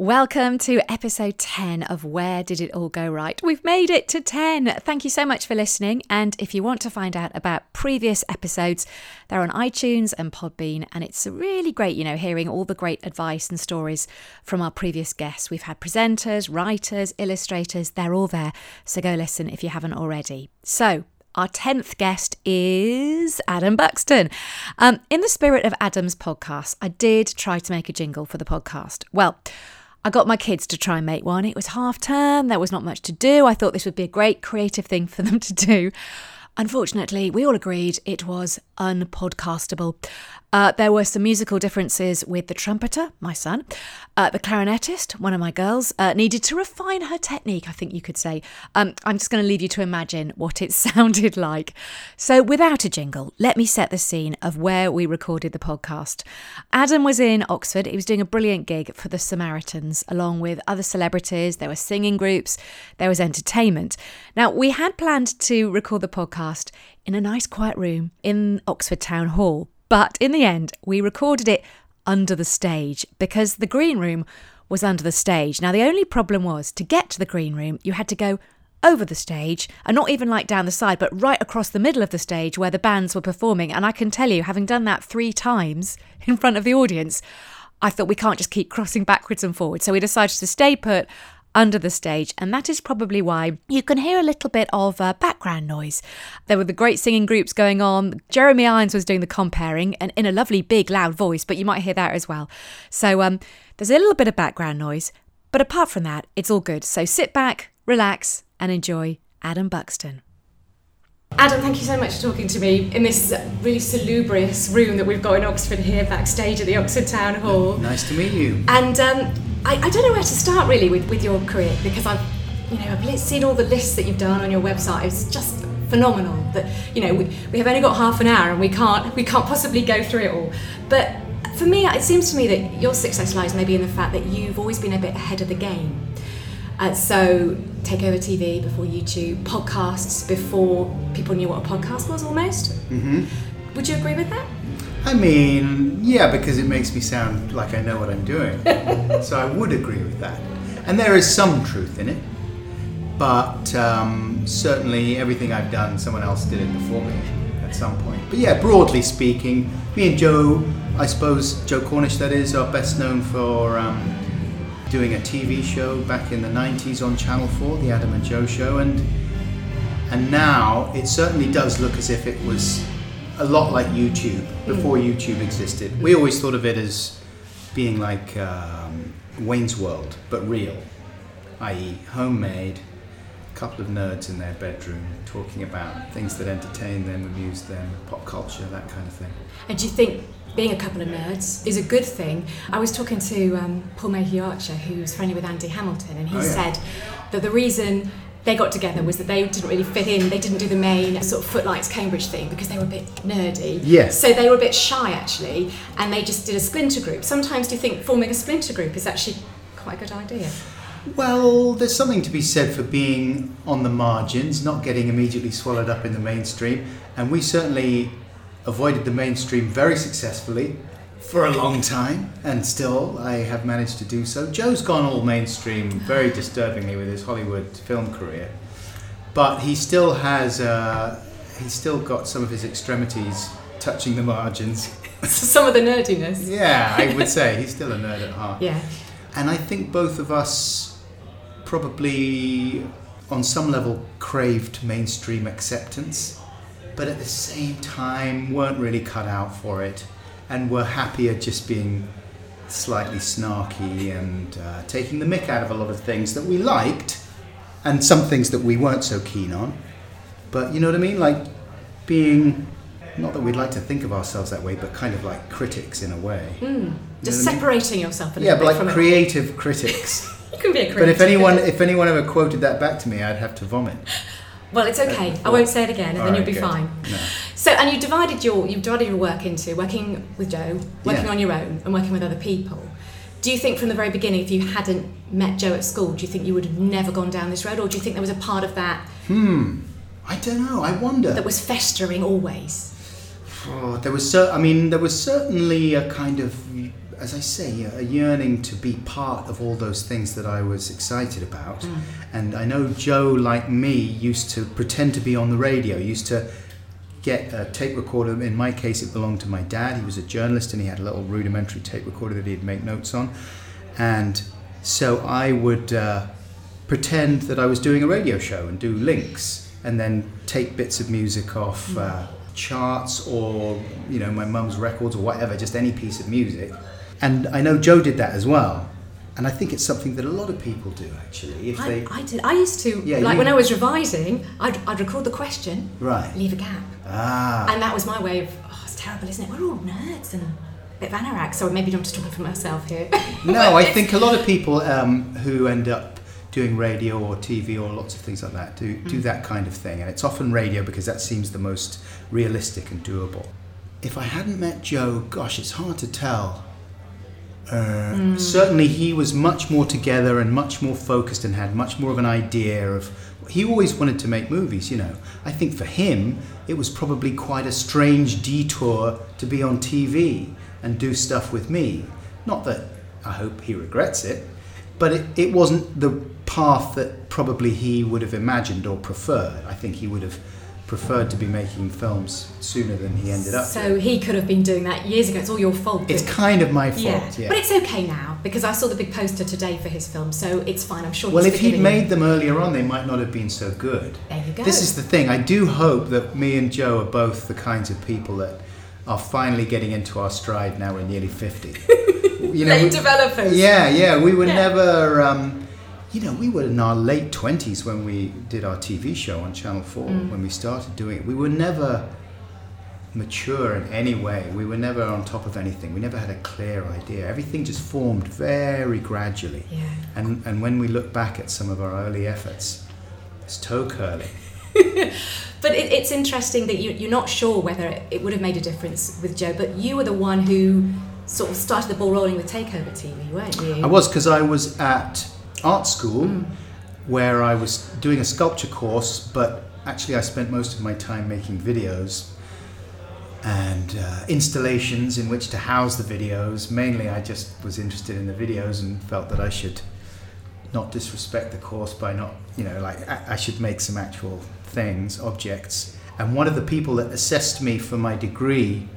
Welcome to episode 10 of Where Did It All Go Right? We've made it to 10. Thank you so much for listening. And if you want to find out about previous episodes, they're on iTunes and Podbean. And it's really great, you know, hearing all the great advice and stories from our previous guests. We've had presenters, writers, illustrators, they're all there. So go listen if you haven't already. So, our 10th guest is Adam Buxton. Um, in the spirit of Adam's podcast, I did try to make a jingle for the podcast. Well, I got my kids to try and make one. It was half term, there was not much to do. I thought this would be a great creative thing for them to do. Unfortunately, we all agreed it was unpodcastable. Uh, there were some musical differences with the trumpeter, my son. Uh, the clarinetist, one of my girls, uh, needed to refine her technique, I think you could say. Um, I'm just going to leave you to imagine what it sounded like. So, without a jingle, let me set the scene of where we recorded the podcast. Adam was in Oxford. He was doing a brilliant gig for the Samaritans, along with other celebrities. There were singing groups, there was entertainment. Now, we had planned to record the podcast in a nice quiet room in Oxford Town Hall. But in the end, we recorded it under the stage because the green room was under the stage. Now, the only problem was to get to the green room, you had to go over the stage and not even like down the side, but right across the middle of the stage where the bands were performing. And I can tell you, having done that three times in front of the audience, I thought we can't just keep crossing backwards and forwards. So we decided to stay put under the stage, and that is probably why you can hear a little bit of uh, background noise. There were the great singing groups going on. Jeremy Irons was doing the comparing and in a lovely, big, loud voice, but you might hear that as well. So um, there's a little bit of background noise, but apart from that, it's all good. So sit back, relax, and enjoy Adam Buxton. Adam, thank you so much for talking to me in this really salubrious room that we've got in Oxford here, backstage at the Oxford Town Hall. Nice to meet you. And um, I, I, don't know where to start really with, with your career because I've, you know, I've seen all the lists that you've done on your website. It's just phenomenal that you know we, we have only got half an hour and we can't we can't possibly go through it all. But for me, it seems to me that your success lies maybe in the fact that you've always been a bit ahead of the game. Uh, so take over TV before YouTube, podcasts before people knew what a podcast was almost. Mm-hmm. Would you agree with that? I mean, yeah, because it makes me sound like I know what I'm doing. so I would agree with that. And there is some truth in it. But um, certainly everything I've done, someone else did it before me at some point. But yeah, broadly speaking, me and Joe, I suppose, Joe Cornish, that is, are best known for um, doing a TV show back in the 90s on Channel 4, The Adam and Joe Show. And, and now it certainly does look as if it was a lot like YouTube before mm. YouTube existed. We always thought of it as being like um, Wayne's World, but real, i.e., homemade. A couple of nerds in their bedroom talking about things that entertain them, amuse them, pop culture, that kind of thing. And do you think being a couple of nerds is a good thing? I was talking to um, Paul Mayhew Archer, who's friendly with Andy Hamilton, and he oh, yeah. said that the reason they got together was that they didn't really fit in. They didn't do the main sort of Footlights Cambridge thing because they were a bit nerdy. Yes. So they were a bit shy actually, and they just did a splinter group. Sometimes do you think forming a splinter group is actually quite a good idea? Well, there's something to be said for being on the margins, not getting immediately swallowed up in the mainstream, and we certainly avoided the mainstream very successfully for a long time, and still I have managed to do so. Joe's gone all mainstream very disturbingly with his Hollywood film career, but he still has uh, he's still got some of his extremities touching the margins. some of the nerdiness. Yeah, I would say he's still a nerd at heart. Yeah, and I think both of us probably on some level craved mainstream acceptance, but at the same time weren't really cut out for it and were happier just being slightly snarky and uh, taking the mick out of a lot of things that we liked and some things that we weren't so keen on. But you know what I mean? Like being, not that we'd like to think of ourselves that way, but kind of like critics in a way. Mm. Just separating I mean? yourself a little yeah, bit. Yeah, but like creative it. critics. you can be a critic. But if anyone, if anyone ever quoted that back to me, I'd have to vomit. Well, it's okay. I won't say it again, and then you'll be good. fine. No. So, and you divided your you divided your work into working with Joe, working yeah. on your own, and working with other people. Do you think from the very beginning, if you hadn't met Joe at school, do you think you would have never gone down this road, or do you think there was a part of that? Hmm. I don't know. I wonder. That was festering always. Oh, there was so. I mean, there was certainly a kind of as I say, a yearning to be part of all those things that I was excited about. Mm. And I know Joe, like me, used to pretend to be on the radio, used to get a tape recorder. In my case, it belonged to my dad. He was a journalist and he had a little rudimentary tape recorder that he'd make notes on. And so I would uh, pretend that I was doing a radio show and do links and then take bits of music off uh, charts or, you know, my mum's records or whatever, just any piece of music. And I know Joe did that as well. And I think it's something that a lot of people do actually. If I, they I did. I used to Yeah, like when I was revising. I'd, I'd record the question, right, leave a gap, ah, and that was my way of. Oh, it's terrible, isn't it? We're all nerds and a bit of anoraks. So maybe I'm just talking for myself here. No, I think a lot of people um, who end up doing radio or TV or lots of things like that do, do that kind of thing. And it's often radio because that seems the most realistic and doable. If I hadn't met Joe, gosh, it's hard to tell. Uh, Certainly, he was much more together and much more focused and had much more of an idea of. He always wanted to make movies, you know. I think for him, it was probably quite a strange detour to be on TV and do stuff with me. Not that I hope he regrets it, but it, it wasn't the path that probably he would have imagined or preferred. I think he would have preferred to be making films sooner than he ended up. So he could have been doing that years ago. It's all your fault. it's kind of my fault, yeah. but it's okay now because I saw the big poster today for his film, so it's fine. I'm sure. Well, if he'd made you. them earlier on, they might not have been so good. there you go. This is the thing. I do hope that me and Joe are both the kinds of people that are finally getting into our stride now we're nearly 50. you late we- developers. Yeah, yeah. We were Yeah. never, um, you know, we were in our late 20s when we did our TV show on Channel 4, Mm. when we started doing it. We were never mature in any way. We were never on top of anything. We never had a clear idea. Everything just formed very gradually. Yeah. And, and when we look back at some of our early efforts, it's toe curling. But it, it's interesting that you, you're not sure whether it, it would have made a difference with Joe, but you were the one who sort of started the ball rolling with Takeover TV, weren't you? I was because I was at art school Mm. where I was doing a sculpture course, but actually I spent most of my time making videos and uh, installations in which to house the videos. Mainly, I just was interested in the videos and felt that I should not disrespect the course by not, you know, like I, I should make some actual things, objects. And one of the people that assessed me for my degree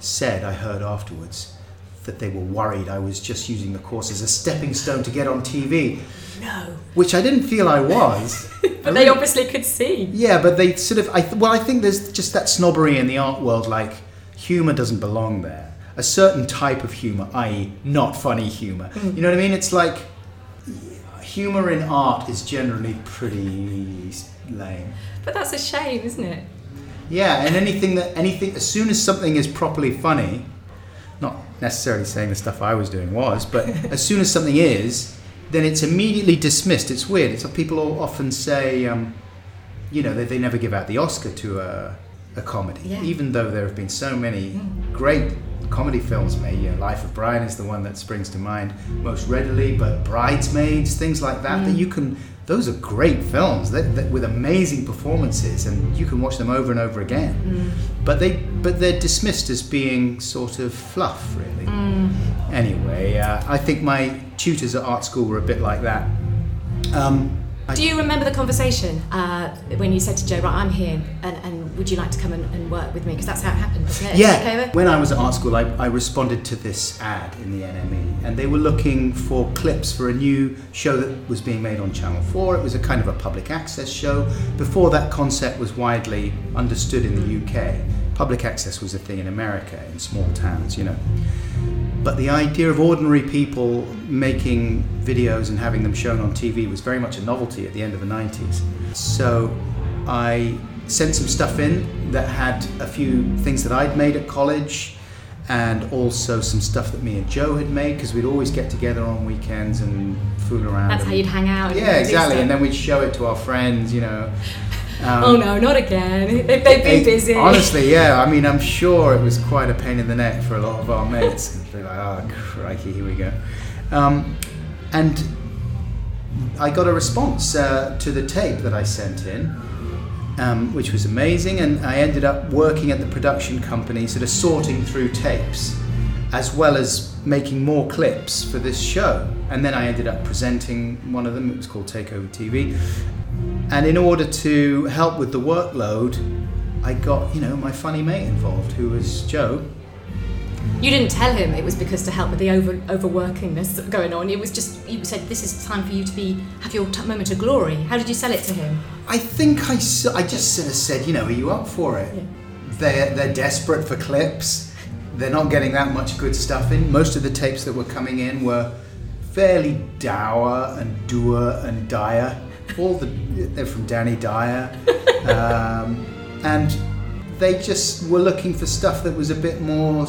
said, I heard afterwards, that they were worried I was just using the course as a stepping stone to get on TV, No. which I didn't feel I was. But they obviously could see. Yeah, but they sort of. I well, I think there's just that snobbery in the art world. Like, humor doesn't belong there. A certain type of humor, i.e., not funny humor. Mm. You know what I mean? It's like humor in art is generally pretty lame. But that's a shame, isn't it? Yeah, and anything that anything as soon as something is properly funny, necessarily saying the stuff I was doing was, but as soon as something is, then it's immediately dismissed. It's weird. It's what people often say. Um, you know, they, they never give out the Oscar to a, a comedy, Yeah. even though there have been so many Mm. great comedy films made. You know, Life of Brian is the one that springs to mind most readily, but Bridesmaids, things like that, that Mm. you can. Those are great films that, that, with amazing performances, and you can watch them over and over again. Mm. But they, but they're dismissed as being sort of fluff, really. Mm. Anyway, uh, I think my tutors at art school were a bit like that. Um, I- Do you remember the conversation uh, when you said to Joe, right, I'm here, and, and would you like to come and, and work with me? Because that's how it happened, wasn't it? Yeah, Takeover? when I was at art school, I, I responded to this ad in the NME, and they were looking for clips for a new show that was being made on Channel 4. It was a kind of a public access show. Before that concept was widely understood in the UK, public access was a thing in America, in small towns, you know. But the idea of ordinary people making videos and having them shown on TV was very much a novelty at the end of the 90s. So I sent some stuff in that had a few things that I'd made at college and also some stuff that me and Joe had made because we'd always get together on weekends and fool around. That's and- how you'd hang out. Yeah, exactly. And then we'd show it to our friends, you know. Um, oh no, not again. They- They've been busy. Honestly, yeah. I mean, I'm sure it was quite a pain in the neck for a lot of our mates. They're like, oh, crikey, here we go. Um, and I got a response uh, to the tape that I sent in, um, which was amazing. And I ended up working at the production company, sort of sorting through tapes. as well as making more clips for this show. And then I ended up presenting one of them. It was called Takeover TV. And in order to help with the workload, I got, you know, my funny mate involved, who was Joe. You didn't tell him it was because to help with the over overworkingness going on. It was just you said this is time for you to be have your t- moment of glory. How did you sell it to him? I think I, I just sort of said, you know, are you up for it? Yeah. They're, they're desperate for clips. They're not getting that much good stuff in. Most of the tapes that were coming in were fairly dour and dour and dire. All the they're from Danny Dyer, um, and they just were looking for stuff that was a bit more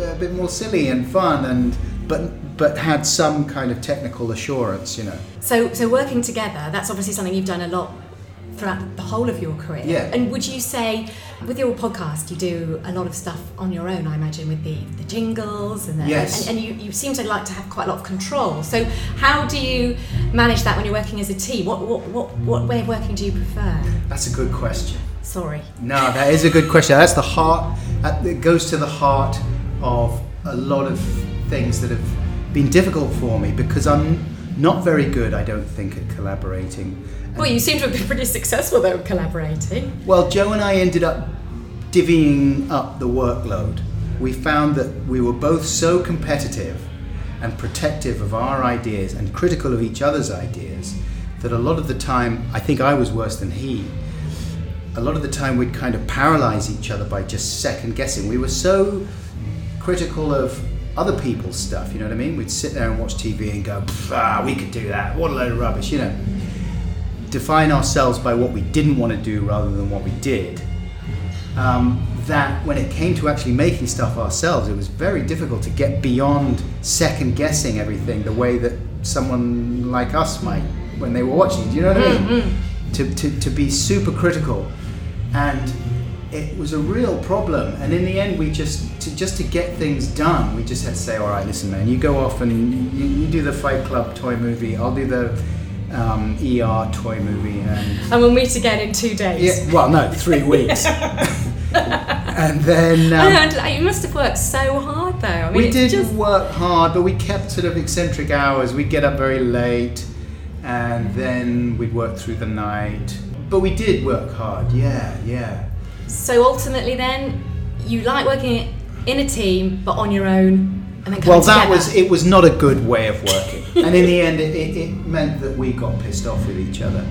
a bit more silly and fun and but but had some kind of technical assurance, you know. So so working together, that's obviously something you've done a lot throughout the whole of your career. Yeah. And would you say with your podcast you do a lot of stuff on your own, I imagine, with the, the jingles and the, Yes. and, and you, you seem to like to have quite a lot of control. So how do you manage that when you're working as a team? What what, what, what way of working do you prefer? That's a good question. Sorry. No, that is a good question. That's the heart. It goes to the heart of a lot of things that have been difficult for me because I'm not very good, I don't think, at collaborating. Well, you seem to have been pretty successful though collaborating. Well, Joe and I ended up divvying up the workload. We found that we were both so competitive and protective of our ideas and critical of each other's ideas that a lot of the time, I think I was worse than he. A lot of the time, we'd kind of paralyze each other by just second guessing. We were so critical of other people's stuff, you know what I mean? We'd sit there and watch TV and go, ah, we could do that. What a load of rubbish, you know. Define ourselves by what we didn't want to do rather than what we did. Um, that when it came to actually making stuff ourselves, it was very difficult to get beyond second guessing everything the way that someone like us might when they were watching. Do you know what I mean? To, to, to be super critical. And it was a real problem. And in the end, we just to just to get things done, we just had to say, all right, listen, man, you go off and you, you do the Fight Club toy movie. I'll do the um, ER toy movie, and And we'll meet again in two days. yeah, well, no, three weeks. and then I um, know, and, you must have worked so hard though. I mean, we did just work hard, but we kept sort of eccentric hours. We'd get up very late, and then we'd work through the night. But we did work hard. Yeah, yeah. so ultimately then you like working in a team but on your own and then Well, that together. was it. Was not a good way of working, and in the end, it, it, it meant that we got pissed off with each other,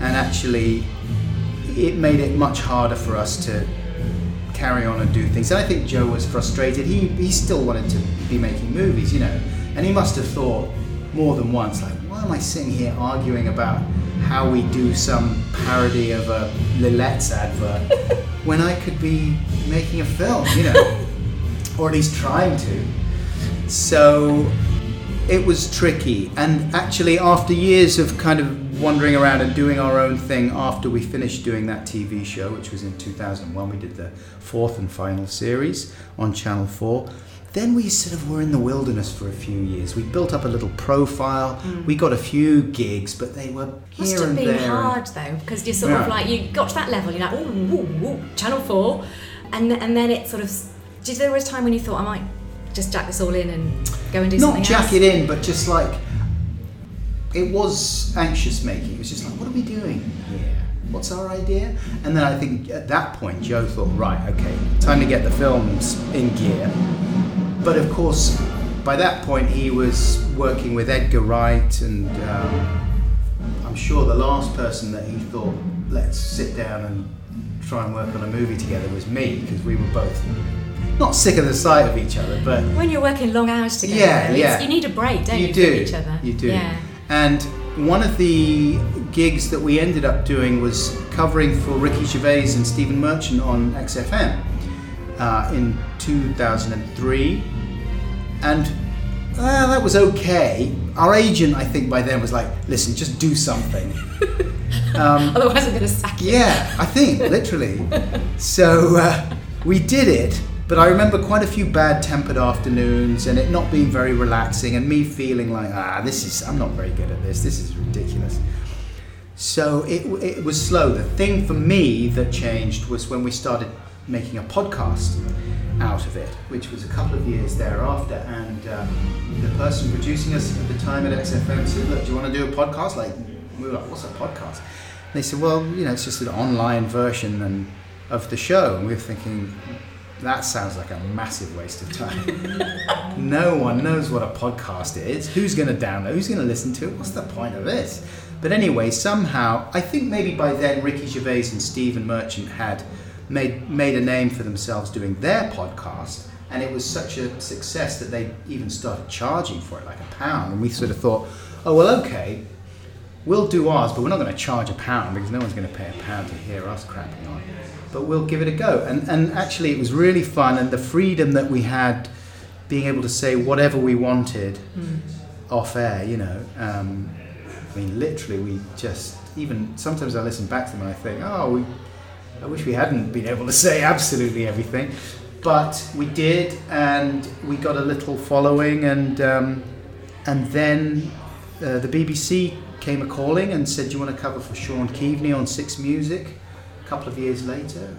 and actually, it made it much harder for us to carry on and do things. And I think Joe was frustrated. He he still wanted to be making movies, you know, and he must have thought more than once, like, why am I sitting here arguing about how we do some parody of a Lil-Lets advert when I could be making a film, you know, or at least trying to. So it was tricky. And actually, after years of kind of wandering around and doing our own thing, after we finished doing that TV show, which was in 2001, we did the fourth and final series on Channel 4. Then we sort of were in the wilderness for a few years. We built up a little profile. Hmm. We got a few gigs, but they were here must have and been there. and- hard though because you're sort Yeah. of like you got to that level you're like ooh, ooh, ooh channel 4 and and then it sort of did there was a time when you thought I might just jack this all in and go and do not something jack else it in, but just like it was anxious making. It was just like, what are we doing here? What's our idea? And then I think at that point, Joe thought, right, okay, time to get the films in gear. But of course, by that point, he was working with Edgar Wright, and um, I'm sure the last person that he thought, let's sit down and try and work on a movie together was me, because we were both not sick of the sight of each other, but when you're working long hours together Yeah, yeah. you need a break don't you, you do. each other You do. yeah And one of the gigs that we ended up doing was covering for Ricky Gervais and Stephen Merchant on XFM uh, in 2003. And uh, that was okay. Our agent, I think, by then was like, listen, just do something. um, otherwise I'm going to sack you yeah, I think, literally. So uh, we did it, but I remember quite a few bad tempered afternoons and it not being very relaxing and me feeling like, ah, this is, I'm not very good at this, this is ridiculous. So it, it was slow. The thing for me that changed was when we started making a podcast out of it, which was a couple of years thereafter. And um, the person producing us at the time at XFM said, "Look, do you want to do a podcast?" Like we were like, "What's a podcast?" And they said, "Well, you know, it's just an online version and of the show." And we were thinking, that sounds like a massive waste of time. no one knows what a podcast is. Who's going to download? Who's going to listen to it? What's the point of this? But anyway, somehow, I think maybe by then Ricky Gervais and Stephen Merchant had made made a name for themselves doing their podcast, and it was such a success that they even started charging for it, like a pound. And we sort of thought, oh well, okay, we'll do ours, but we're not going to charge a pound because no one's going to pay a pound to hear us crapping on. But we'll give it a go. And and actually, it was really fun, and the freedom that we had, being able to say whatever we wanted Mm. off air, you know. Um, I mean, literally, we just even sometimes I listen back to them and I think, oh, we, I wish we hadn't been able to say absolutely everything, but we did, and we got a little following, and um, and then uh, the BBC came a calling and said, do you want to cover for Shaun Keaveny on Six Music? A couple of years later,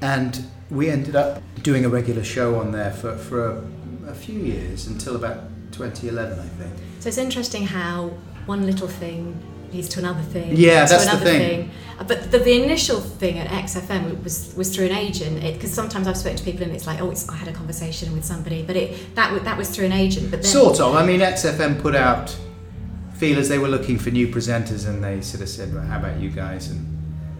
and we ended up doing a regular show on there for for a, a few years until about 2011, I think. So it's interesting how one little thing leads to another thing. Yeah, that's the another thing. Uh, But the, the initial thing at XFM was was through an agent. Because sometimes I've spoken to people and it's like, oh, it's, I had a conversation with somebody, but it that that was through an agent. But then, Sort of. I mean, XFM put out feelers. They were looking for new presenters, and they sort of said, well, "How about you guys?" And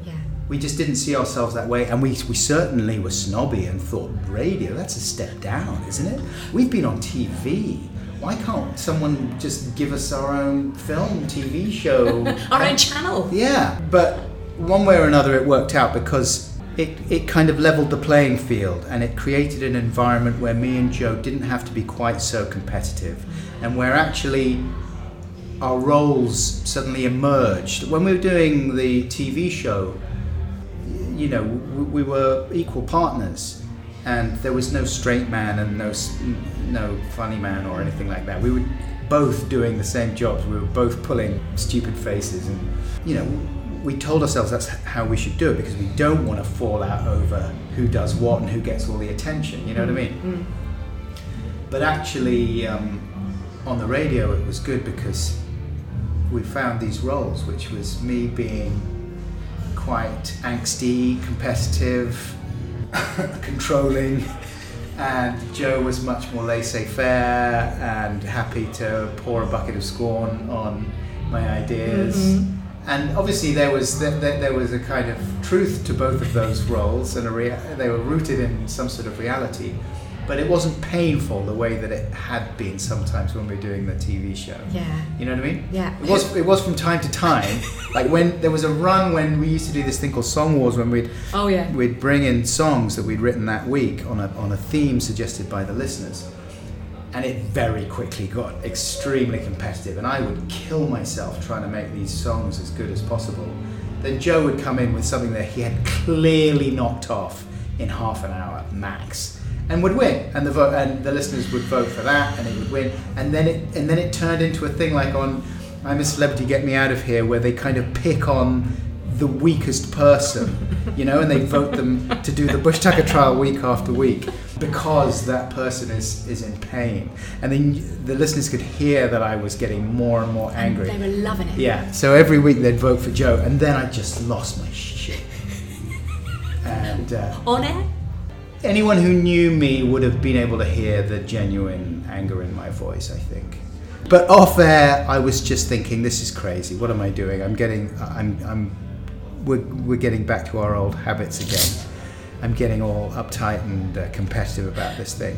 yeah, we just didn't see ourselves that way, and we we certainly were snobby and thought radio that's a step down, isn't it? We've been on TV. Why can't someone just give us our own film, TV show? our own channel. Yeah, but one way or another, it worked out because it, it kind of leveled the playing field and it created an environment where me and Joe didn't have to be quite so competitive and where actually our roles suddenly emerged. When we were doing the TV show, you know, we, we were equal partners and there was no straight man and no, no funny man or anything like that. We were both doing the same jobs. We were both pulling stupid faces and, you know, we told ourselves that's how we should do it because we don't want to fall out over who does what and who gets all the attention. You know what I mean? Mm. But actually, um, on the radio, it was good because we found these roles, which was me being quite angsty, competitive, controlling, and Joe was much more laissez-faire and happy to pour a bucket of scorn on my ideas. Mhm. And obviously, there was th- th- there was a kind of truth to both of those roles, and a rea- they were rooted in some sort of reality. But it wasn't painful the way that it had been sometimes when we were doing the TV show. Yeah, You know what I mean? yeah. It was it was from time to time. like when there was a run when we used to do this thing called Song Wars when we'd Oh yeah. we'd bring in songs that we'd written that week on a on a theme suggested by the listeners. And it very quickly got extremely competitive and I would kill myself trying to make these songs as good as possible. Then Joe would come in with something that he had clearly knocked off in half an hour max and would win and the vote and the listeners would vote for that and it would win and then it and then it turned into a thing like on I'm a celebrity get me out of here where they kind of pick on the weakest person you know and they vote them to do the Bush Tucker trial week after week because that person is is in pain and then the listeners could hear that I was getting more and more And angry They were loving it. yeah, so every week they'd vote for Joe, and then I just lost my shit. And uh, On air. Anyone who knew me would have been able to hear the genuine anger in my voice, I think. But off air, I was just thinking, this is crazy. What am I doing? I'm getting, I'm, I'm, we're, we're getting back to our old habits again. I'm getting all uptight and uh, competitive about this thing.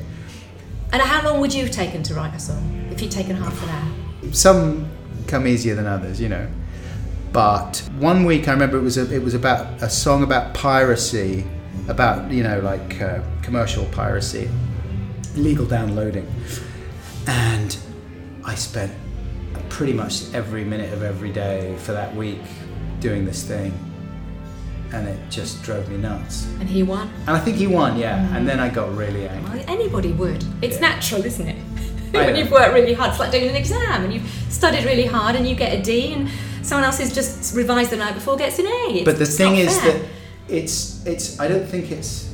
And how long would you have taken to write a song if you'd taken half an hour? some come easier than others, you know. But one week I remember it was a, it was about a song about piracy, about you know like uh, commercial piracy, legal downloading, and I spent pretty much every minute of every day for that week doing this thing, and it just drove me nuts. And he won. And I think he won, yeah. And then I got really angry. Well, anybody would. It's Yeah. natural, isn't it? When you've worked really hard, it's like doing an exam and you've studied really hard and you get a D, and someone else who's just revised the night before gets an A. It's- But the thing is that it's it's I don't think it's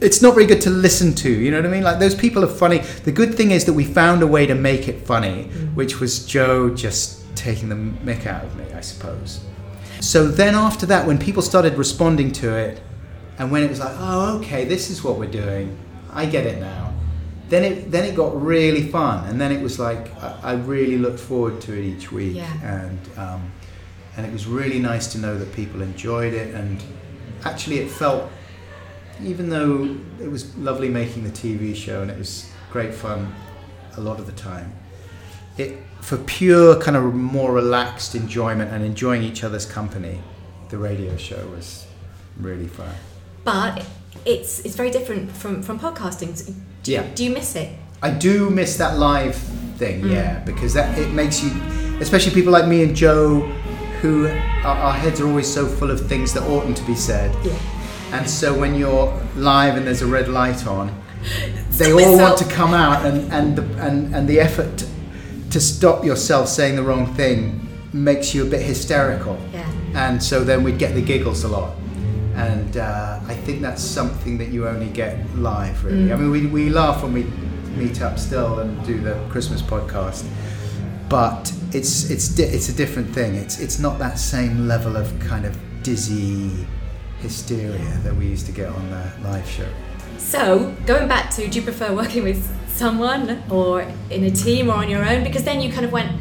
it's not very good to listen to. You know what I mean? Like those people are funny. The good thing is that we found a way to make it funny, which was Joe just taking the mick out of me, I suppose. So then after that, when people started responding to it, and when it was like, oh, okay, this is what we're doing, I get it now. Then it then it got really fun, and then it was like I, I really looked forward to it each week, Yeah. and um, and it was really nice to know that people enjoyed it, and actually it felt, even though it was lovely making the TV show and it was great fun, a lot of the time, it for pure kind of more relaxed enjoyment and enjoying each other's company, the radio show was really fun. But it's it's very different from from podcasting. Do, Yeah. do you miss it? I do miss that live thing, Mm. yeah, because that it makes you, especially people like me and Joe, who our, our heads are always so full of things that oughtn't to be said, Yeah. and so when you're live and there's a red light on, they all want to come out, and and the, and and the effort to, to stop yourself saying the wrong thing makes you a bit hysterical, Yeah. and so then we'd get the giggles a lot. And uh, I think that's something that you only get live, really. I mean, we, we laugh when we meet up still and do the Christmas podcast, but it's it's di- it's a different thing. It's it's not that same level of kind of dizzy hysteria that we used to get on the live show. So going back to, do you prefer working with someone or in a team or on your own? Because then you kind of went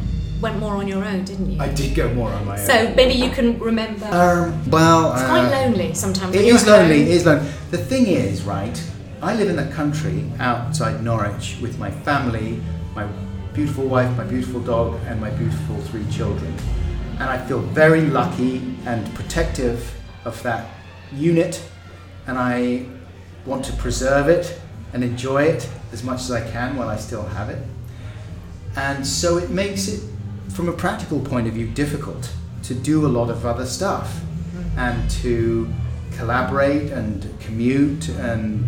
went more on your own, didn't you? I did go more on my own. so maybe you can remember. Um, well, it's quite uh, lonely sometimes. It is lonely. It home. is lonely. The thing is, right? I live in the country outside Norwich with my family, my beautiful wife, my beautiful dog, and my beautiful three children. And I feel very lucky and protective of that unit, and I want to preserve it and enjoy it as much as I can while I still have it. And so it makes it, from a practical point of view, difficult to do a lot of other stuff and to collaborate and commute and,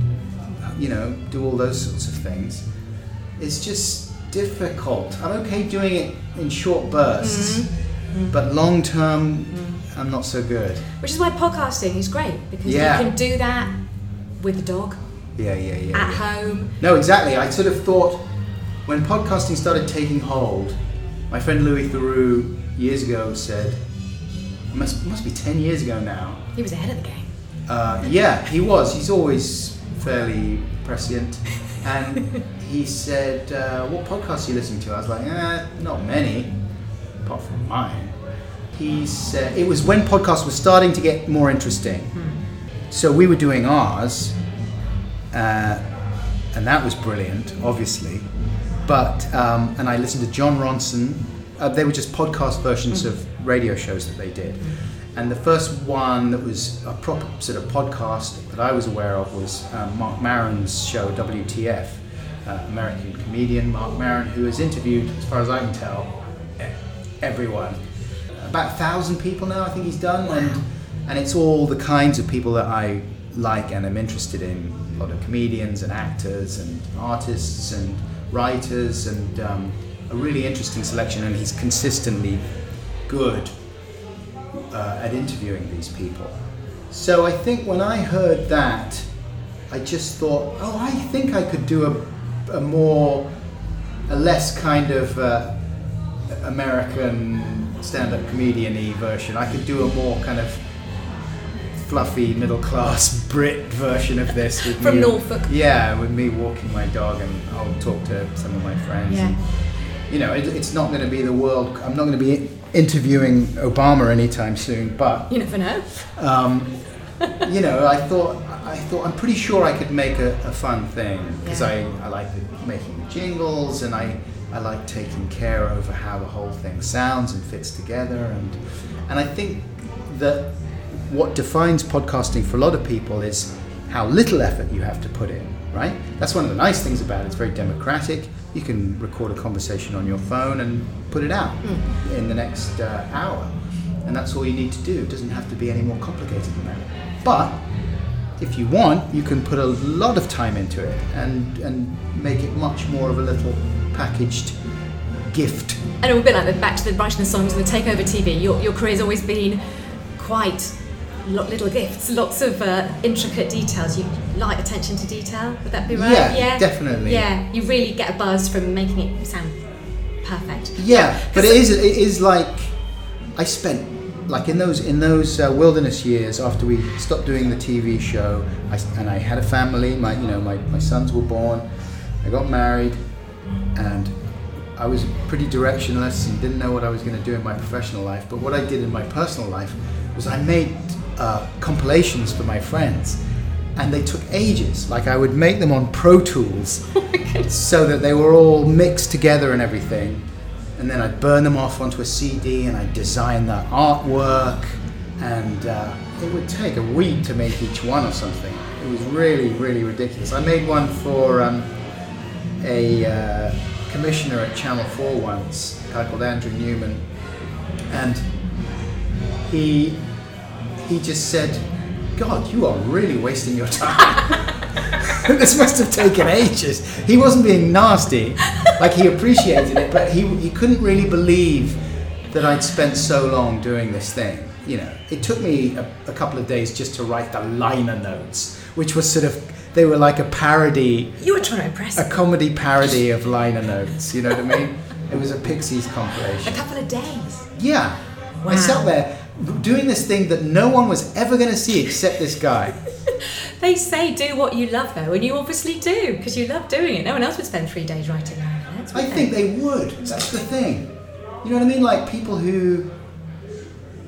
you know, do all those sorts of things. It's just difficult. I'm okay doing it in short bursts, but long term, I'm not so good. Which is why podcasting is great because Yeah. you can do that with the dog Yeah, yeah, yeah. at yeah. home. No, exactly. I sort of thought when podcasting started taking hold, my friend Louis Theroux years ago said, it must, must be 10 years ago now. He was ahead of the game. Uh, yeah, he was. He's always fairly prescient. And he said, uh, What podcasts are you listening to? I was like, eh, Not many, apart from mine. He said, It was when podcasts were starting to get more interesting. So we were doing ours, uh, and that was brilliant, obviously. But um, and I listened to Jon Ronson. Uh, they were just podcast versions of radio shows that they did. And the first one that was a proper sort of podcast that I was aware of was um, Marc Maron's show WTF, uh, American comedian Marc Maron, who has interviewed, as far as I can tell, everyone. About a thousand people now, I think he's done, and and it's all the kinds of people that I like and am interested in. A lot of comedians and actors and artists and writers, and um, a really interesting selection. And he's consistently good uh, at interviewing these people. So I think when I heard that, I just thought, oh, I think I could do a, a more, a less kind of uh, American stand-up comedian-y version. I could do a more kind of fluffy middle-class Brit version of this with From me, Norfolk. Yeah, with me walking my dog, and I'll talk to some of my friends. Yeah. and- you know, it, it's not going to be the world. I'm not going to be interviewing Obama anytime soon, but You never know. um, you know, I thought I thought I'm pretty sure I could make a, a fun thing because Yeah. I, I like making jingles and I I like taking care over how the whole thing sounds and fits together and and I think that what defines podcasting for a lot of people is how little effort you have to put in, right? That's one of the nice things about it. It's very democratic. You can record a conversation on your phone and put it out in the next uh, hour. And that's all you need to do. It doesn't have to be any more complicated than that. But if you want, you can put a lot of time into it and, and make it much more of a little packaged gift. And it would be like the back to the writing the songs and the takeover TV. Your, your career's always been quite little gifts, lots of uh, intricate details. You like attention to detail. Would that be right? Yeah, definitely. Yeah, you really get a buzz from making it sound perfect. Yeah, but it is it is like I spent like in those in those uh, wilderness years after we stopped doing the TV show, I, and I had a family. My you know my, my sons were born. I got married, and I was pretty directionless and didn't know what I was going to do in my professional life. But what I did in my personal life was I made uh, compilations for my friends. And they took ages. Like I would make them on Pro Tools, so that they were all mixed together and everything and then I'd burn them off onto a CD and I'd design the artwork and uh, it would take a week to make each one or something. It was really, really ridiculous. I made one for um, a uh, commissioner at Channel 4 once, a guy called Andrew Newman, and he he just said, God, you are really wasting your time. this must have taken ages. He wasn't being nasty, like he appreciated it, but he, he couldn't really believe that I'd spent so long doing this thing. You know, it took me a, a couple of days just to write the liner notes, which was sort of they were like a parody. You were trying to impress a comedy parody of liner notes. You know what I mean? It was a Pixies compilation. A couple of days. Yeah. Wow. I sat there doing this thing that no one was ever going to see except this guy. they say do what you love though, and you obviously do because you love doing it. No one else would spend three days writing that. I think they would. That's the thing. You know what I mean? Like people who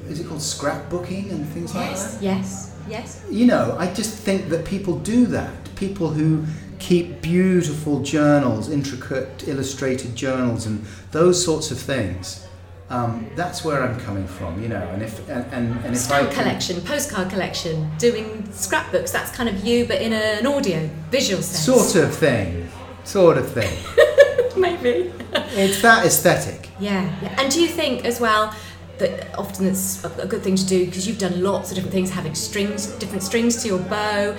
is it called scrapbooking and things yes, like that? Yes, yes, You know, I just think that people do that. People who keep beautiful journals, intricate illustrated journals, and those sorts of things. Um, that's where I'm coming from, you know. And if and and, and if Stamp I can, collection, postcard collection, doing scrapbooks. That's kind of you, but in a, an audio, visual sense. Sort of thing, sort of thing. Maybe. it's that aesthetic. Yeah, yeah. And do you think as well? That often it's a good thing to do because you've done lots of different things, having strings, different strings to your bow.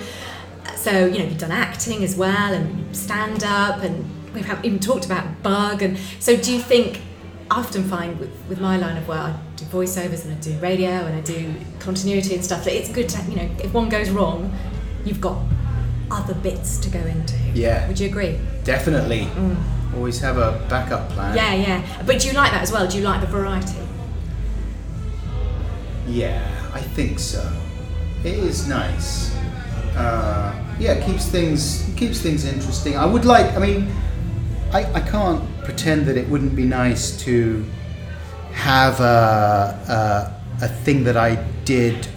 So you know you've done acting as well and stand up, and we've even talked about bug. And so do you think I often find with, with my line of work, I do voiceovers and I do radio and I do continuity and stuff, that it's good to, you know, if one goes wrong, you've got other bits to go into. Yeah. Would you agree? Definitely. Mm. Always have a backup plan. Yeah, yeah. But do you like that as well? Do you like the variety? Yeah, I think so. It is nice. Uh, yeah, it keeps things keeps things interesting. I would like. I mean, I, I can't pretend that it wouldn't be nice to have a, a, a thing that I did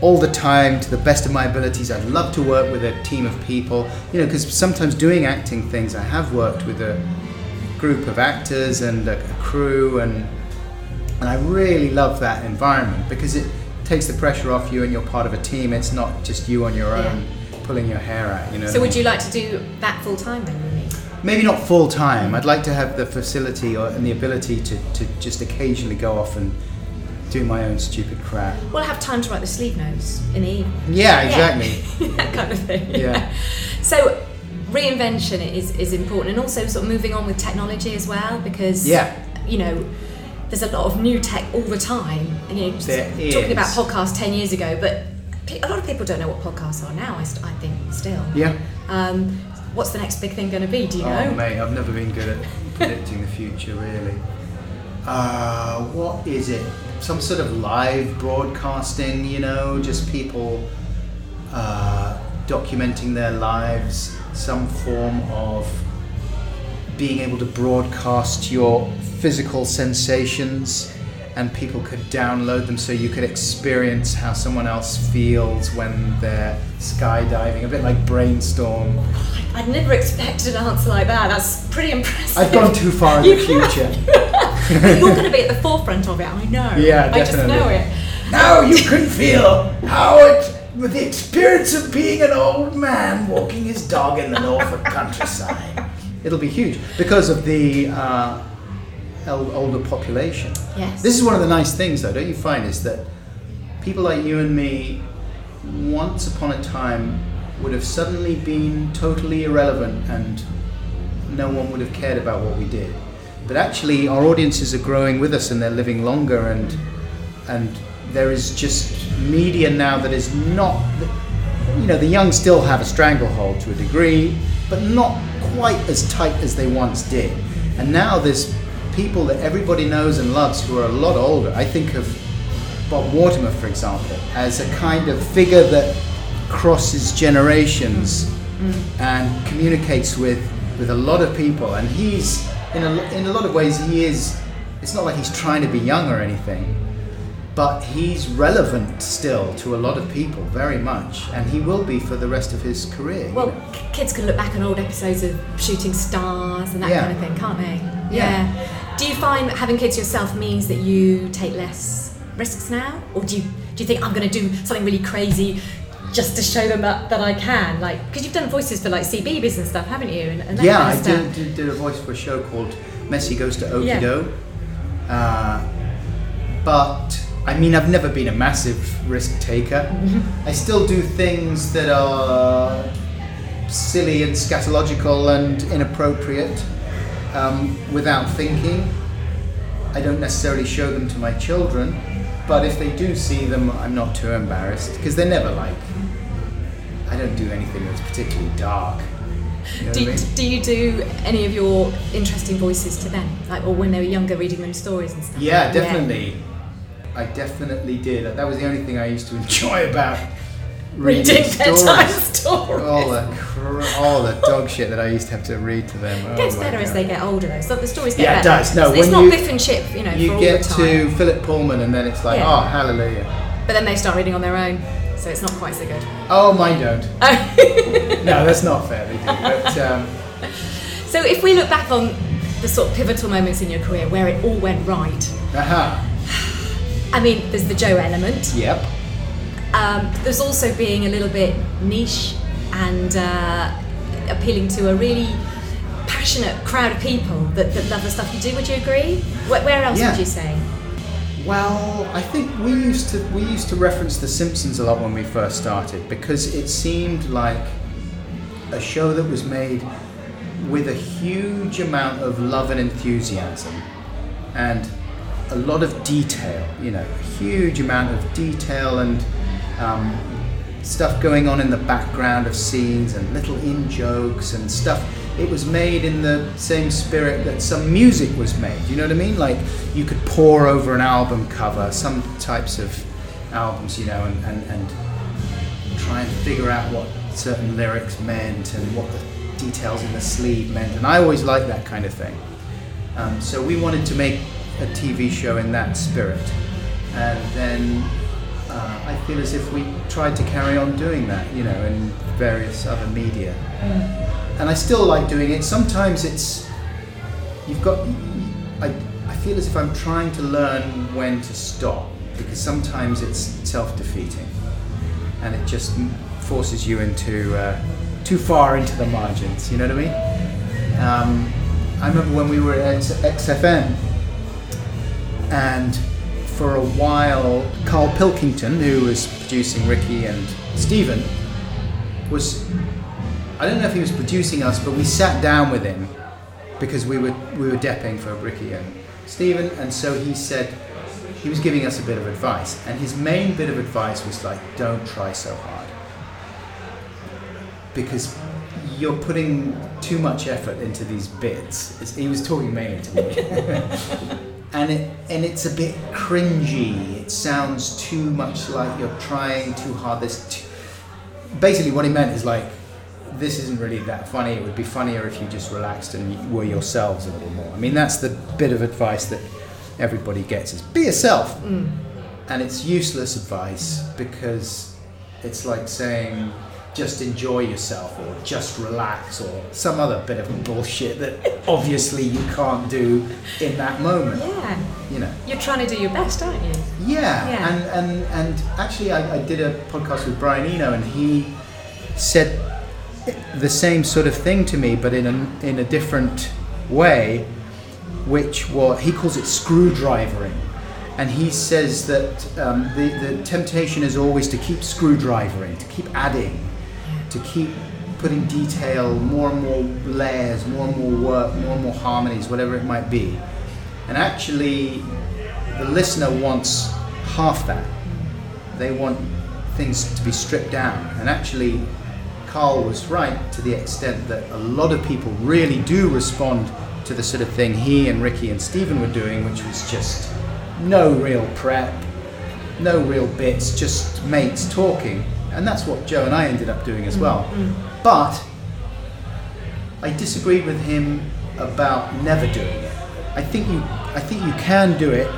all the time to the best of my abilities. I'd love to work with a team of people, you know, because sometimes doing acting things, I have worked with a group of actors and a, crew, and and I really love that environment because it takes the pressure off you and you're part of a team. It's not just you on your own yeah. pulling your hair out. You know. So would you like to do that full time then? Maybe not full time. I'd like to have the facility or, and the ability to, to just occasionally go off and do my own stupid crap. Well, I have time to write the sleeve notes in the evening. Yeah, exactly. Yeah. that kind of thing. Yeah. So reinvention is, is important and also sort of moving on with technology as well because yeah. you know there's a lot of new tech all the time. You know, talking about podcasts 10 years ago, but a lot of people don't know what podcasts are now, I, I think, still. Yeah. Um, what's the next big thing going to be? Do you oh, know? mate, I've never been good at predicting the future, really. Uh, what is it? Some sort of live broadcasting, you know, just people uh, documenting their lives, some form of being able to broadcast your physical sensations and people could download them so you could experience how someone else feels when they're skydiving, a bit like brainstorm. I'd never expected an answer like that. That's pretty impressive. I've gone too far in the future. You're going to be at the forefront of it, I know. Yeah, definitely. I just know it. Now you can feel how it, with the experience of being an old man walking his dog in the Norfolk countryside. It'll be huge because of the uh, older population. Yes. This is one of the nice things, though, don't you find, is that people like you and me, once upon a time, would have suddenly been totally irrelevant and no one would have cared about what we did. But actually, our audiences are growing with us and they're living longer and and there is just media now that is not, you know, the young still have a stranglehold to a degree, but not quite as tight as they once did. And now there's people that everybody knows and loves who are a lot older. I think of Bob Mortimer, for example, as a kind of figure that crosses generations mm. and communicates with, with a lot of people. And he's, in a, in a lot of ways, he is, it's not like he's trying to be young or anything, but he's relevant still to a lot of people, very much. And he will be for the rest of his career. Well, know. kids can look back on old episodes of Shooting Stars and that Yeah. kind of thing, can't they? Yeah. Do you find having kids yourself means that you take less risks now, or do you do you think I'm going to do something really crazy just to show them that, that I can? Like, because you've done voices for like CBeebies and stuff, haven't you? And, and yeah, I did, did, did a voice for a show called Messy Goes to Yeah. Uh, but I mean, I've never been a massive risk taker. Mm-hmm. I still do things that are silly and scatological and inappropriate um, without thinking. I don't necessarily show them to my children, but if they do see them, I'm not too embarrassed because they're never like. I don't do anything that's particularly dark. You know Do, I mean? do you do any of your interesting voices to them, like, or when they were younger, reading them stories and stuff? Yeah, definitely. I definitely did. That was the only thing I used to enjoy about reading, Reading bedtime stories. All the cr- all the dog shit that I used to have to read to them. It Oh gets my better as they get older, though. So the stories get Yeah, it better. does. No, it's, when not you- biff and chip, you know, for You all get the time. to Philip Pullman, and then it's like, Yeah. oh, hallelujah. But then they start reading on their own, so it's not quite so good. Oh, mine don't. no, that's not fair. They do. But um, So if we look back on the sort of pivotal moments in your career where it all went right, aha. I mean, there's the Joe element. Yep. Um, there's also being a little bit niche and uh, appealing to a really passionate crowd of people that, that love the stuff you do. Would you agree? Where, where else Yeah. would you say? Well, I think we used to we used to reference The Simpsons a lot when we first started because it seemed like a show that was made with a huge amount of love and enthusiasm and a lot of detail. You know, a huge amount of detail and um, stuff going on in the background of scenes and little in jokes and stuff. It was made in the same spirit that some music was made. You know what I mean? Like you could pour over an album cover, some types of albums, you know, and, and, and try and figure out what certain lyrics meant and what the details in the sleeve meant. And I always liked that kind of thing. Um, so we wanted to make a TV show in that spirit. And then uh, I feel as if we tried to carry on doing that, you know, in various other media. And I still like doing it. Sometimes it's, you've got, I, I feel as if I'm trying to learn when to stop because sometimes it's self defeating and it just forces you into uh, too far into the margins. You know what I mean? Um, I remember when we were at XFM, and for a while, Carl Pilkington, who was producing Ricky and Stephen, was I don't know if he was producing us, but we sat down with him because we were we were depping for Ricky and Stephen, and so he said he was giving us a bit of advice, and his main bit of advice was like, don't try so hard because you're putting too much effort into these bits. It's- he was talking mainly to me. and it and it's a bit cringy. It sounds too much like you're trying too hard. This too, basically what he meant is like this isn't really that funny. It would be funnier if you just relaxed and were yourselves a little more. I mean that's the bit of advice that everybody gets is be yourself. Mm. And it's useless advice because it's like saying just enjoy yourself or just relax or some other bit of bullshit that obviously you can't do in that moment. Yeah. You know. You're trying to do your best, aren't you? Yeah, Yeah. and and and actually, I, I did a podcast with Brian Eno, and he said the same sort of thing to me, but in a in a different way, which was he calls it screwdrivering, and he says that um, the the temptation is always to keep screwdrivering, to keep adding, to keep putting detail, more and more layers, more and more work, more and more harmonies, whatever it might be, and actually the listener wants half that. They want things to be stripped down. And actually, Carl was right to the extent that a lot of people really do respond to the sort of thing he and Ricky and Stephen were doing, which was just no real prep, no real bits, just mates talking. And that's what Joe and I ended up doing as mm, well. Mm. But I disagreed with him about never doing it. I think you I think you can do it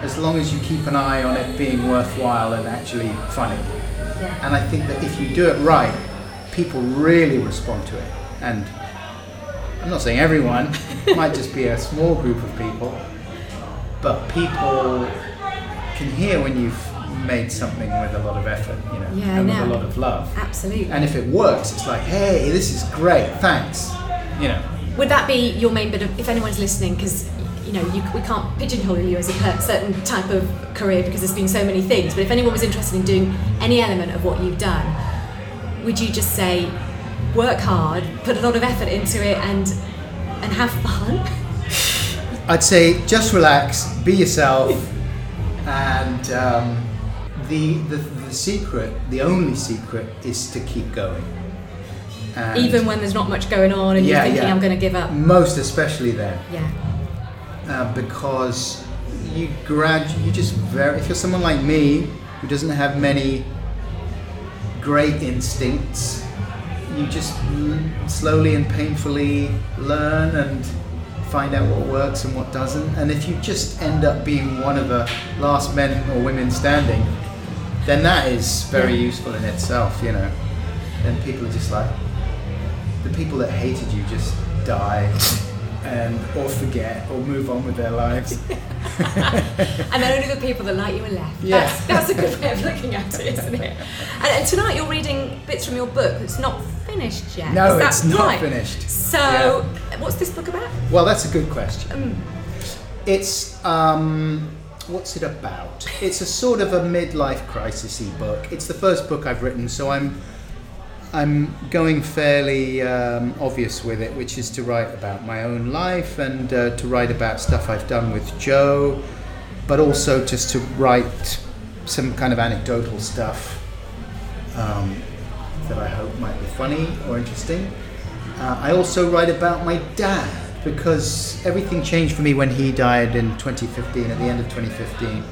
as long as you keep an eye on it being worthwhile and actually funny. And I think that if you do it right, people really respond to it. And I'm not saying everyone, it might just be a small group of people, but people can hear when you've made something with a lot of effort, you know, Yeah, and with a lot of love. Absolutely. And if it works, it's like, hey, this is great, thanks. You know. Would that be your main bit of, if anyone's listening, because you know you, we can't pigeonhole you as a certain type of career because there's been so many things. But if anyone was interested in doing any element of what you've done, would you just say, work hard, put a lot of effort into it, and and have fun? I'd say just relax, be yourself, and um, the, the the secret, the only secret, is to keep going. And Even when there's not much going on and Yeah, you're thinking, yeah. I'm going to give up. most especially then, Yeah. uh, because you grad, you just very. If you're someone like me who doesn't have many great instincts, you just slowly and painfully learn and find out what works and what doesn't. And if you just end up being one of the last men or women standing, then that is very Yeah. useful in itself, you know. Then people are just like, the people that hated you just die and or forget or move on with their lives. And then only the people that like you are left. Yeah. That's, that's a good way of looking at it, isn't it? And, and tonight you're reading bits from your book that's not finished yet. No, it's not right? finished. So, what's this book about? Well, that's a good question. Um, It's um, what's it about? It's a sort of a midlife crisisy book. It's the first book I've written, so I'm I'm going fairly um, obvious with it, which is to write about my own life and uh, to write about stuff I've done with Joe, but also just to write some kind of anecdotal stuff um, that I hope might be funny or interesting. Uh, I also write about my dad because everything changed for me when he died in 2015, at the end of 2015.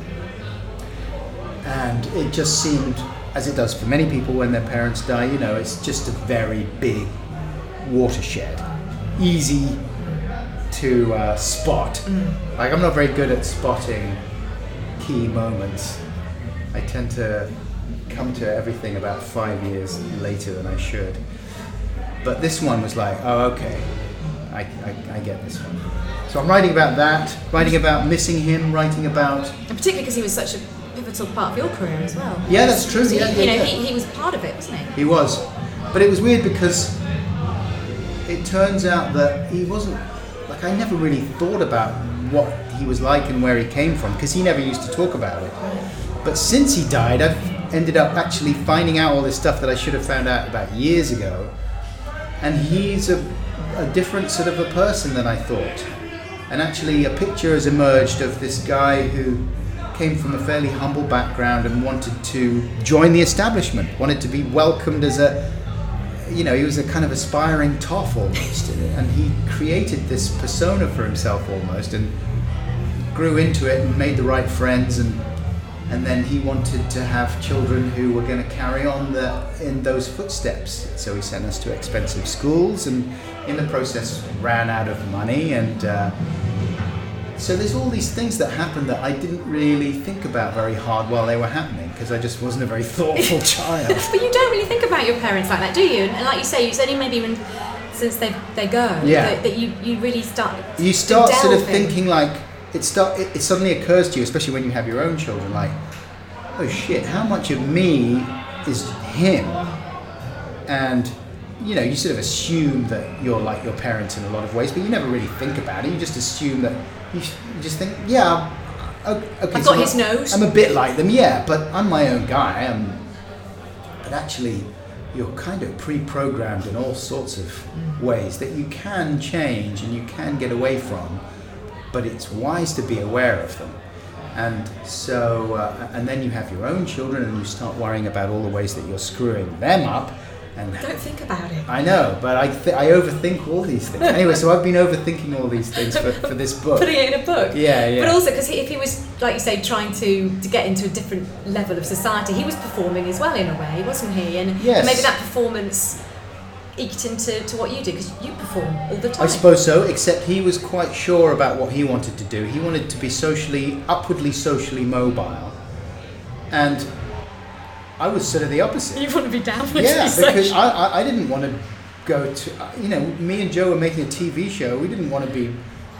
And it just seemed, as it does for many people when their parents die, you know, it's just a very big watershed. Easy to uh, spot. Like, I'm not very good at spotting key moments. I tend to come to everything about five years later than I should. But this one was like, oh, okay, I, I, I get this one. So I'm writing about that, writing about missing him, writing about. and particularly because he was such a pivotal part of your career as well. Yeah, that's true. Yeah, you yeah, know, yeah. he, he was part of it, wasn't he? He was. But it was weird because it turns out that he wasn't. Like, I never really thought about what he was like and where he came from because he never used to talk about it. But since he died, I've ended up actually finding out all this stuff that I should have found out about years ago. And he's a, a different sort of a person than I thought. And actually, a picture has emerged of this guy who came from a fairly humble background and wanted to join the establishment, wanted to be welcomed as a, you know, he was a kind of aspiring toff almost. and he created this persona for himself almost and grew into it and made the right friends and and then he wanted to have children who were going to carry on the in those footsteps. So he sent us to expensive schools, and in the process ran out of money. And uh, so there's all these things that happened that I didn't really think about very hard while they were happening because I just wasn't a very thoughtful child. But you don't really think about your parents like that, do you? And like you say, it's only maybe when since they they go Yeah. that, that you, you really start. you start sort of thinking like it start it, it suddenly occurs to you especially when you have your own children like oh shit how much of me is him? And you know you sort of assume that you're like your parents in a lot of ways but you never really think about it. You just assume that you, you just think yeah okay I've so got his I'm- nose. I'm a bit like them yeah but I'm my own guy. I'm but actually you're kind of pre-programmed in all sorts of mm. ways that you can change and you can get away from but it's wise to be aware of them And so, uh, and then you have your own children, and you start worrying about all the ways that you're screwing them up. And Don't think about it. I know, but I, th- I overthink all these things. Anyway, so I've been overthinking all these things for, for this book. Putting it in a book. Yeah, yeah. But also, because if he was, like you say, trying to, to get into a different level of society, he was performing as well in a way, wasn't he? And, Yes. and maybe that performance eked into to what you do because you perform all the time. I suppose so, except he was quite sure about what he wanted to do. He wanted to be socially, upwardly socially mobile. And I was sort of the opposite. You want to be downward. yeah, because I, I, I didn't want to go to, uh, you know, me and Joe were making a TV show. We didn't want to be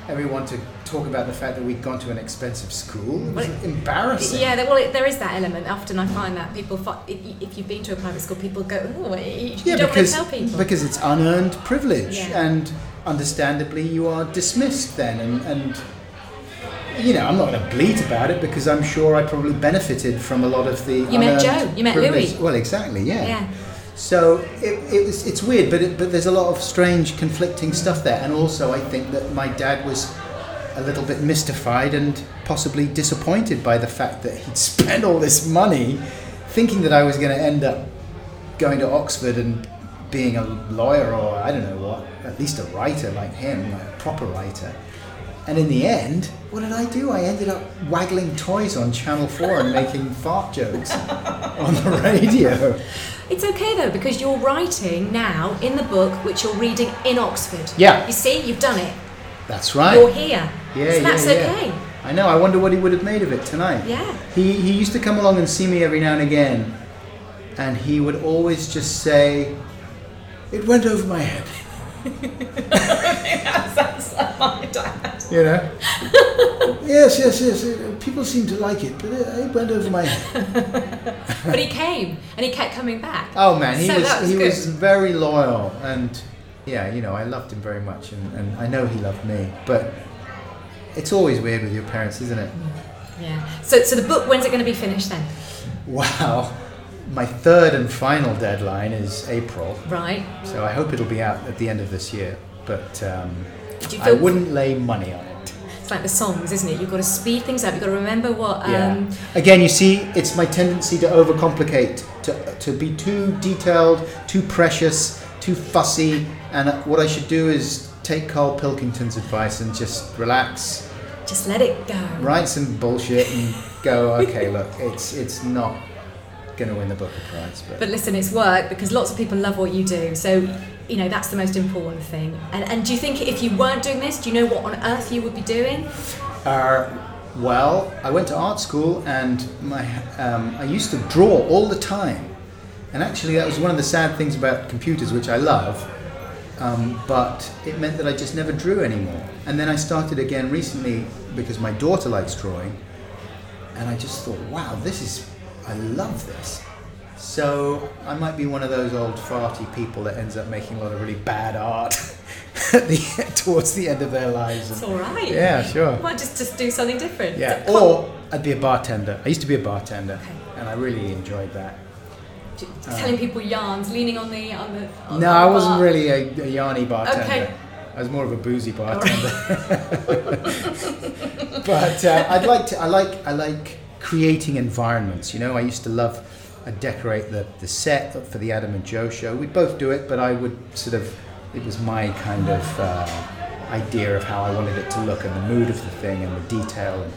everyone to talk about the fact that we'd gone to an expensive school. It was Well, embarrassing. Yeah, well, it, there is that element. Often I find that people, if, you- if you've been to a private school, people go, oh, you, you Yeah, don't because, want to tell people. because it's unearned privilege, Yeah. and understandably, you are dismissed then. And, and you know, I'm not going to bleat about it because I'm sure I probably benefited from a lot of the. You met Joe, you met privilege. Louis. Well, exactly, yeah. yeah. So it, it was, it's weird, but it, but there's a lot of strange, conflicting stuff there, and also I think that my dad was a little bit mystified and possibly disappointed by the fact that he'd spent all this money, thinking that I was going to end up going to Oxford and being a lawyer or I don't know what, at least a writer like him, like a proper writer. And in the end, what did I do? I ended up waggling toys on Channel 4 and making fart jokes on the radio. It's okay though because you're writing now in the book which you're reading in Oxford. Yeah. You see, you've done it. That's right. You're here. Yeah, so yeah, that's yeah. okay. I know. I wonder what he would have made of it tonight. Yeah. He he used to come along and see me every now and again, and he would always just say, "It went over my head." That's my dad. You know. yes, yes, yes. uh, People seem to like it, but it, it went over my head. But he came and he kept coming back. Oh man, he So was, was he good. was very loyal, and yeah, you know, I loved him very much, and, and I know he loved me. But it's always weird with your parents, isn't it? Yeah. So, so the book, when's it going to be finished then? Wow. My third and final deadline is April, Right. so I hope it'll be out at the end of this year. But um, I wouldn't lay money on it. It's like the songs, isn't it? You've got to speed things up. You've got to remember what. Um, Yeah. Again, you see, it's my tendency to overcomplicate, to, to be too detailed, too precious, too fussy. And what I should do is take Carl Pilkington's advice and just relax, Just let it go. write some bullshit, and go. Okay, look, it's it's not going to win the Booker Prize, but, But listen, it's work because lots of people love what you do. So, you know, that's the most important thing. And, and do you think if you weren't doing this, do you know what on earth you would be doing? Uh, well, I went to art school and my um, I used to draw all the time, and actually that was one of the sad things about computers, which I love. Um, but it meant that I just never drew anymore. And then I started again recently because my daughter likes drawing, and I just thought, wow, this is I love this. So I might be one of those old farty people that ends up making a lot of really bad art at the, towards the end of their lives. It's all right. yeah, sure. Why just just do something different? Yeah, or I'd be a bartender. I used to be a bartender, Okay. and I really enjoyed that. j- telling people yarns, leaning on the on the. On No, the I wasn't really a, a yarny bartender. Okay. I was more of a boozy bartender. but uh, I'd like to. I like. I like creating environments. You know, I used to love. I'd decorate the, the set for the Adam and Joe show. We'd both do it, but I would sort of. It was my kind of uh, idea of how I wanted it to look and the mood of the thing and the detail. And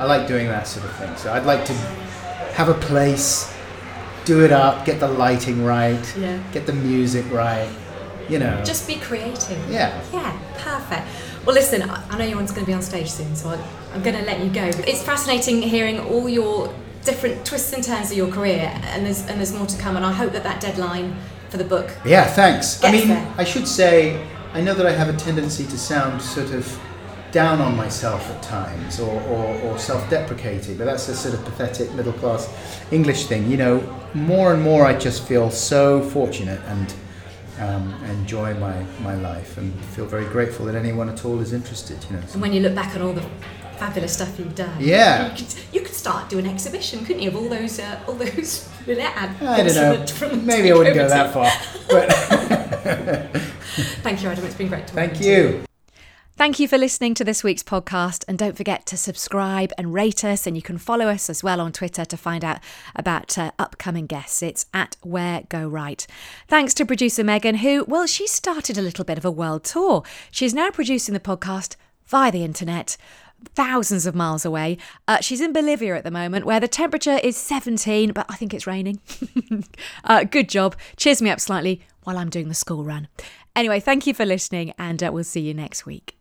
I like doing that sort of thing. So I'd like to have a place, do it up, get the lighting right, Yeah. get the music right. You know. Just be creative. Yeah. Yeah, perfect. Well, listen, I I know you're going to be on stage soon, so I, I'm going to let you go. It's fascinating hearing all your different twists and turns of your career, and there's and there's more to come. And I hope that that deadline for the book. Yeah, thanks. I mean, there. I should say, I know that I have a tendency to sound sort of down on myself at times or, or, or self deprecating, but that's a sort of pathetic middle class English thing. You know, more and more I just feel so fortunate and um, enjoy my, my life and feel very grateful that anyone at all is interested, you know. And when you look back on all the fabulous stuff you've done, Yeah. you could, you could start doing an exhibition, couldn't you, of all those uh, all those little ad I don't know. the- from the Maybe I wouldn't go that far. But. Thank you, Adam. It's been great to thank you. Thank you for listening to this week's podcast. And don't forget to subscribe and rate us. And you can follow us as well on Twitter to find out about uh, upcoming guests. It's at Where Go Right. Thanks to producer Megan, who, well, she started a little bit of a world tour. She's now producing the podcast via the internet thousands of miles away. Uh, she's in Bolivia at the moment, where the temperature is 17, but I think it's raining. uh, good job. Cheers me up slightly while I'm doing the school run. Anyway, thank you for listening, and uh, we'll see you next week.